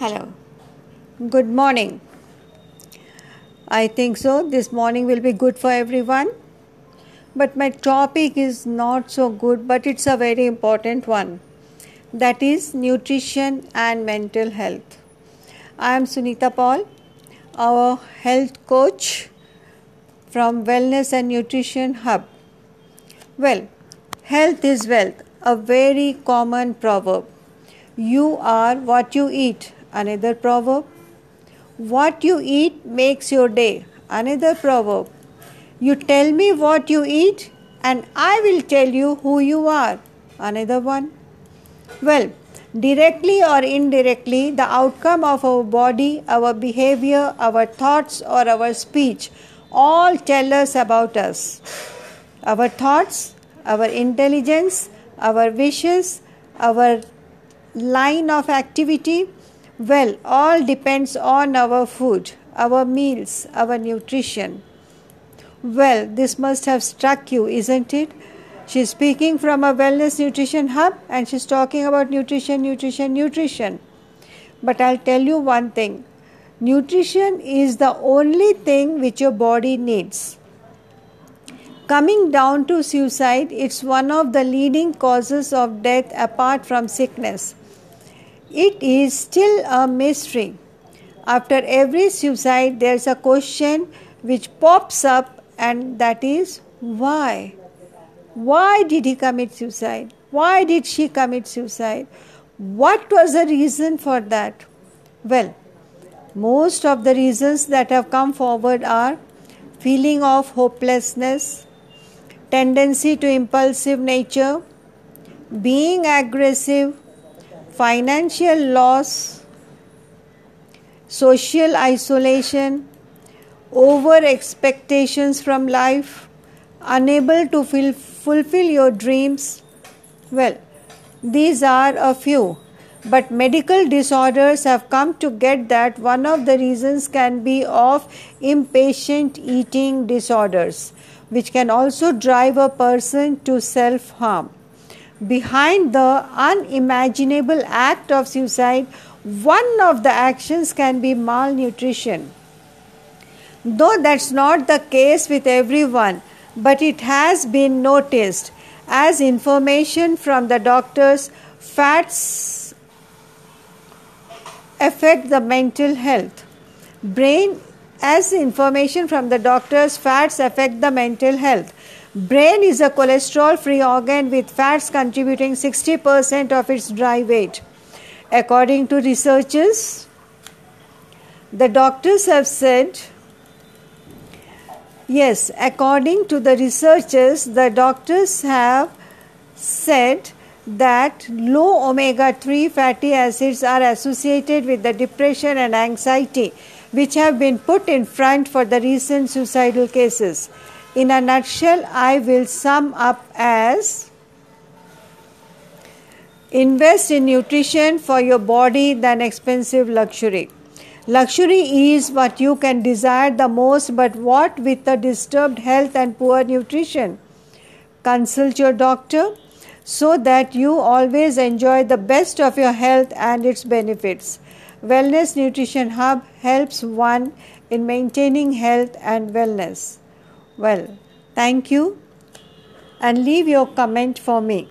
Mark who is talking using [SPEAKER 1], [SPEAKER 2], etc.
[SPEAKER 1] Hello. Good morning. I think so. This morning will be good for everyone. But my topic is not so good, but it's a very important one. That is nutrition and mental health. I am Sunita Paul, our health coach from Wellness and Nutrition Hub. Well, health is wealth, a very common proverb. You are what you eat, another proverb. What you eat makes your day, another proverb. You tell me what you eat, and I will tell you who you are, another one. Well, directly or indirectly, the outcome of our body, our behavior, our thoughts, or our speech all tell us about us. Our thoughts, our intelligence, our wishes, our line of activity, well, all depends on our food, our meals, our nutrition. Well, this must have struck you, isn't it? She's speaking from a wellness nutrition hub and she's talking about nutrition, nutrition, nutrition. But I'll tell you one thing nutrition is the only thing which your body needs. Coming down to suicide, it's one of the leading causes of death apart from sickness. It is still a mystery. After every suicide, there's a question which pops up, and that is why? Why did he commit suicide? Why did she commit suicide? What was the reason for that? Well, most of the reasons that have come forward are feeling of hopelessness, tendency to impulsive nature, being aggressive, financial loss, social isolation, over expectations from life, unable to feel, fulfill your dreams. Well, these are a few. But medical disorders have come to get that one of the reasons can be of impatient eating disorders which can also drive a person to self harm. Behind the unimaginable act of suicide, one of the actions can be malnutrition. Though that's not the case with everyone, but it has been noticed as information from the doctors, fats affect the mental health. Brain as information from the doctors, fats affect the mental health. Brain is a cholesterol free organ with fats contributing 60% of its dry weight. According to researchers, the doctors have said, yes, according to the researchers, the doctors have said that low omega 3 fatty acids are associated with the depression and anxiety which have been put in front for the recent suicidal cases. In a nutshell, I will sum up as invest in nutrition for your body than expensive luxury. Luxury is what you can desire the most, but what with the disturbed health and poor nutrition? Consult your doctor so that you always enjoy the best of your health and its benefits. Wellness Nutrition Hub helps one in maintaining health and wellness. Well, thank you and leave your comment for me.